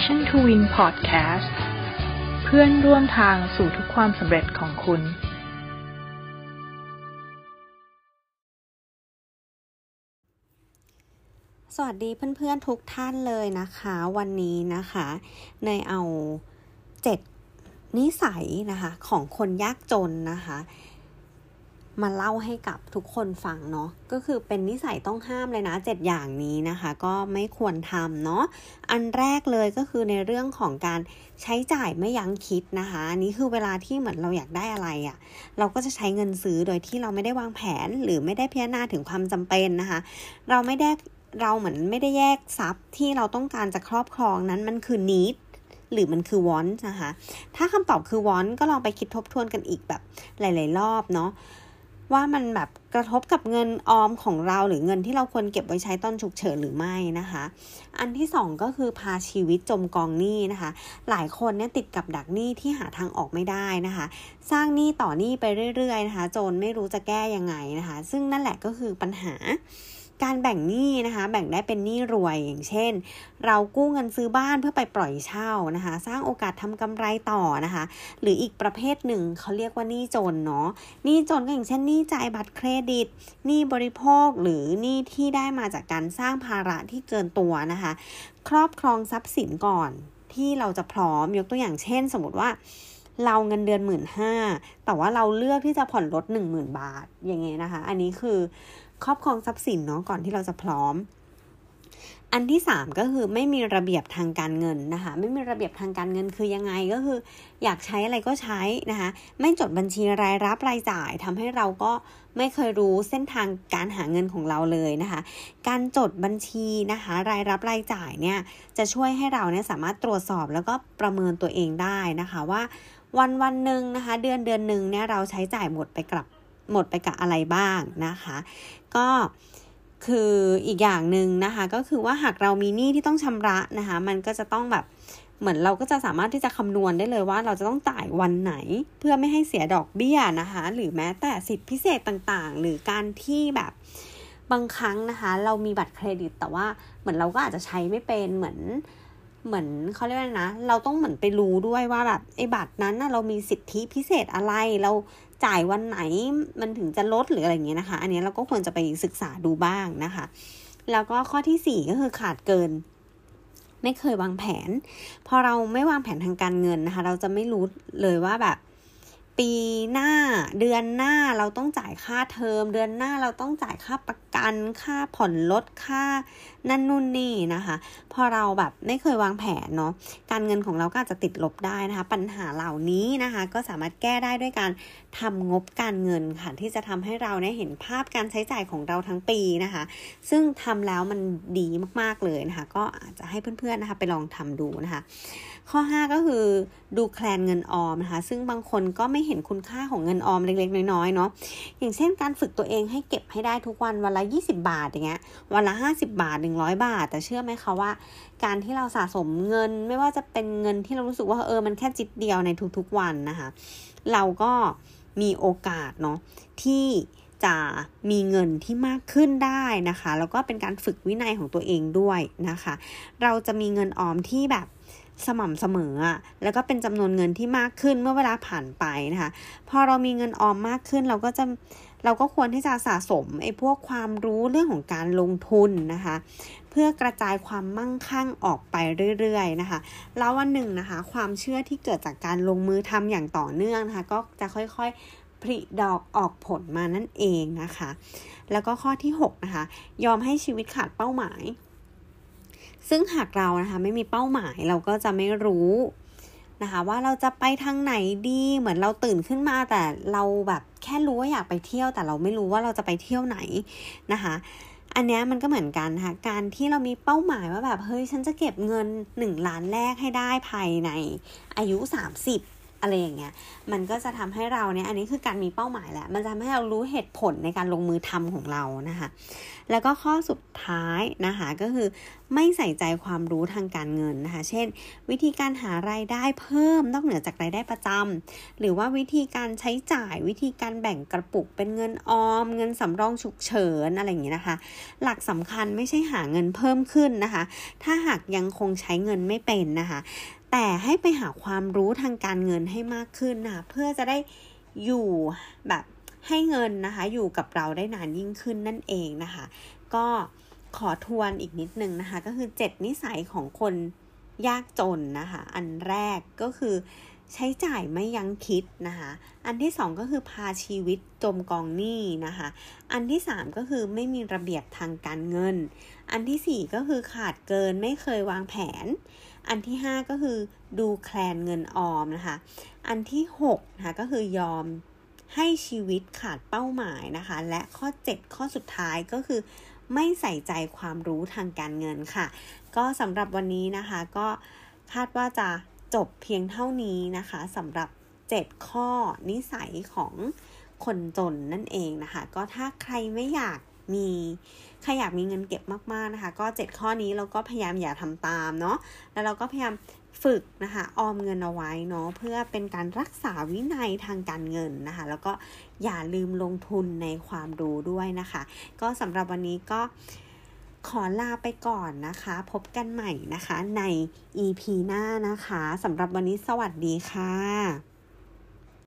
Passion to Win Podcast เพื่อนร่วมทางสู่ทุกความสำเร็จของคุณ สวัสดีเพื่อนๆทุกท่านเลยนะคะ วันนี้นะคะในเอาเจ็ดนิสัยนะคะของคนยากจนนะคะ มาเล่าให้กับทุกคนฟังเนาะก็คือเป็นนิสัยต้องห้ามเลยนะเจ็ดอย่างนี้นะคะ ก็ไม่ควรทำเนาะอันแรกเลยก็คือในเรื่องของการใช้จ่ายไม่ยั้งคิดนะคะอันนี้คือเวลาที่เหมือนเราอยากได้อะไรอะ่ะ เราก็จะใช้เงินซื้อโดยที่เราไม่ได้วางแผน หรือไม่ได้พิจารณาถึงความจำเป็นนะคะ เราไม่ได้เราเหมือนไม่ได้แยกทรัพย์ที่เราต้องการจะครอบครองนั้นมันคือ need หรือมันคือวอนนะคะ ถ้าคำตอบคือวอนก็ลองไปคิดทบทวนกันอีกแบบหลาย ๆ รอบเนาะ ว่ามันแบบกระทบกับเงินออมของเราหรือเงินที่เราควรเก็บไว้ใช้ตอนฉุกเฉินหรือไม่นะคะ อันที่สองก็คือพาชีวิตจมกองหนี้นะคะ หลายคนเนี่ยติดกับดักหนี้ที่หาทางออกไม่ได้นะคะ สร้างหนี้ต่อหนี้ไปเรื่อยๆนะคะจนไม่รู้จะแก้ยังไงนะคะ ซึ่งนั่นแหละก็คือปัญหา การแบ่งหนี้นะคะ แบ่งได้เป็นหนี้รวยอย่างเช่น เรากู้เงินซื้อบ้านเพื่อไปปล่อยเช่านะคะ สร้างโอกาสทำกำไรต่อนะคะ หรืออีกประเภทหนึ่งเขาเรียกว่าหนี้จนเนาะหนี้จนก็อย่างเช่นหนี้จ่ายบัตรเครดิตหนี้บริโภคหรือหนี้ที่ได้มาจากการสร้างภาระที่เกินตัวนะคะ ครอบครองทรัพย์สินก่อนที่เราจะพร้อมยกตัวอย่างเช่น สมมติว่าเราเงินเดือนหมื่นห้าแต่ว่าเราเลือกที่จะผ่อนรถหนึ่งหมื่นบาทอย่างเงี้ยนะคะ อันนี้คือ ครอบครองทรัพย์สินเนาะก่อนที่เราจะพร้อม อันที่สามก็คือไม่มีระเบียบทางการเงินนะคะ ไม่มีระเบียบทางการเงินคือยังไงก็คือ อยากใช้อะไรก็ใช้นะคะ ไม่จดบัญชีรายรับรายจ่ายทำให้เราก็ไม่เคยรู้เส้นทางการหาเงินของเราเลยนะคะ การจดบัญชีนะคะ รายรับรายจ่ายเนี่ยจะช่วยให้เราเนี่ยสามารถตรวจสอบแล้วก็ประเมินตัวเองได้นะคะว่าวันวันหนึ่งนะคะ เดือนเดือนหนึ่งเนี่ยเราใช้จ่ายหมดไปกลับ หมดไปกับอะไรบ้างนะคะ ก็คืออีกอย่างหนึ่งนะคะก็คือว่าหากเรามีหนี้ที่ต้องชำระนะคะ มันก็จะต้องแบบเหมือนเราก็จะสามารถที่จะคำนวณได้เลยว่าเราจะต้องจ่ายวันไหนเพื่อไม่ให้เสียดอกเบี้ยนะคะ หรือแม้แต่สิทธิพิเศษต่างๆ หรือการที่แบบบางครั้งนะคะ เรามีบัตรเครดิต แต่ว่าเหมือนเราก็อาจจะใช้ไม่เป็นเหมือน เหมือนเขาเรียกว่านะ เราต้องเหมือนไปรู้ด้วยว่าแบบไอ้บัตรนั้นนะเรามีสิทธิพิเศษอะไร เราจ่ายวันไหนมันถึงจะลดหรืออะไรเงี้ยนะคะ อันนี้เราก็ควรจะไปศึกษาดูบ้างนะคะ แล้วก็ข้อที่สี่ก็คือขาดเกิน ไม่เคยวางแผน พอเราไม่วางแผนทางการเงินนะคะ เราจะไม่รู้เลยว่าแบบ ปีหน้าเดือนหน้าเราต้องจ่ายค่าเทอม เดือนหน้าเราต้องจ่ายค่าประกันค่าผ่อนรถค่านั่นนู่นนี่นะคะ พอเราแบบไม่เคยวางแผนเนาะการเงินของเราก็อาจจะติดลบได้นะคะ ปัญหาเหล่านี้นะคะ ก็สามารถแก้ได้ด้วยการทำงบการเงินค่ะที่จะทำให้เราได้เห็นภาพการใช้จ่ายของเราทั้งปีนะคะ ซึ่งทำแล้วมันดีมากๆเลยนะคะ ก็อาจจะให้เพื่อนๆนะคะ ไปลองทำดูนะคะ ข้อ 5 ก็คือดูแคลนเงินออมนะคะ ซึ่งบางคนก็ไม่เห็นคุณค่าของเงินออมเล็กๆ น้อยๆเนาะอย่างเช่นการฝึกตัวเองให้เก็บให้ได้ทุกวันวันละ 20 บาทอย่างเงี้ยวันละ 50 บาท 100 บาท แต่เชื่อไหมคะว่า การที่เราสะสมเงินไม่ว่าจะเป็นเงินที่เรารู้สึกว่าเออมันแค่จิตเดียวในทุกๆวันนะคะ เราก็มีโอกาสเนาะที่จะมีเงินที่มากขึ้นได้นะคะ แล้วก็เป็นการฝึกวินัยของตัวเองด้วยนะคะ เราจะมีเงินออมที่แบบ สม่ำเสมอแล้วก็เป็นจำนวนเงินที่มากขึ้นเมื่อเวลาผ่านไปนะคะพอเรามีเงินออมมากขึ้นเราก็จะเราก็ควรที่จะสะสมไอ้พวกความรู้เรื่องของการลงทุนนะคะ เพื่อกระจายความมั่งคั่งออกไปเรื่อยๆนะคะ แล้ววันหนึ่งนะคะ ความเชื่อที่เกิดจากการลงมือทำอย่างต่อเนื่องนะคะ ก็จะค่อยๆผลิดอกออกผลมานั่นเองนะคะ แล้วก็ข้อที่ 6 นะคะ ยอมให้ชีวิตขาดเป้าหมาย ซึ่งหากเรานะคะไม่มีเป้าหมายเราก็จะไม่รู้นะคะว่าเราจะไปทางไหนดีเหมือนเราตื่นขึ้นมาแต่เราแบบแค่รู้ว่าอยากไปเที่ยวแต่เราไม่รู้ว่าเราจะไปเที่ยวไหนนะคะอันนี้มันก็เหมือนกันค่ะการที่เรามีเป้าหมายว่าแบบเฮ้ยฉันจะเก็บเงินหนึ่งล้านแรกให้ได้ภายในอายุ 30 อะไรอย่างเงี้ย มันก็จะทำให้เราเนี่ย อันนี้คือการมีเป้าหมายแหละ มันจะทำให้เรารู้เหตุผลในการลงมือทำของเรานะคะ แล้วก็ข้อสุดท้ายนะคะก็คือไม่ใส่ใจความรู้ทางการเงินนะคะ เช่น วิธีการหารายได้เพิ่มนอกเหนือจากรายได้ประจำหรือว่าวิธีการใช้จ่ายวิธีการแบ่งกระปุกเป็นเงินออม เงินสำรองฉุกเฉินอะไรอย่างเงี้ยนะคะ หลักสำคัญไม่ใช่หาเงินเพิ่มขึ้นนะคะ ถ้าหากยังคงใช้เงินไม่เป็นนะคะ แต่ให้ไปหาความรู้ทางการเงินให้มากขึ้นนะเพื่อจะได้อยู่แบบให้เงินนะคะ อยู่กับเราได้นานยิ่งขึ้นนั่นเองนะคะ ก็ขอทวนอีกนิดนึงนะคะ ก็คือ7นิสัยของคนยากจนนะคะ อันแรกก็คือใช้จ่ายไม่ยั้งคิดนะคะ อันที่สองก็คือพาชีวิตจมกองหนี้นะคะ อันที่สามก็คือไม่มีระเบียบทางการเงิน อันที่สี่ก็คือขาดเกินไม่เคยวางแผน อันที่ห้าก็คือดูแคลนเงินออมนะคะ อันที่หกนะคะก็คือยอมให้ชีวิตขาดเป้าหมายนะคะ และข้อ 7 ข้อสุดท้ายก็คือไม่ใส่ใจความรู้ทางการเงินค่ะ ก็สำหรับวันนี้นะคะก็คาดว่าจะจบเพียงเท่านี้นะคะสำหรับ 7 ข้อนิสัยของคนจนนั่นเองนะคะ ก็ถ้าใครไม่อยาก มีใครอยากมีเงินเก็บมากๆนะคะ ก็ 7 ข้อนี้เราก็พยายามอย่าทำตามเนาะแล้วเราก็พยายามฝึกนะคะออมเงินเอาไว้เนาะเพื่อเป็นการรักษาวินัยทางการเงินนะคะ แล้วก็อย่าลืมลงทุนในความรู้ด้วยนะคะ ก็สำหรับวันนี้ก็ขอลาไปก่อนนะคะ พบกันใหม่นะคะใน EP หน้านะคะสำหรับวันนี้สวัสดีค่ะ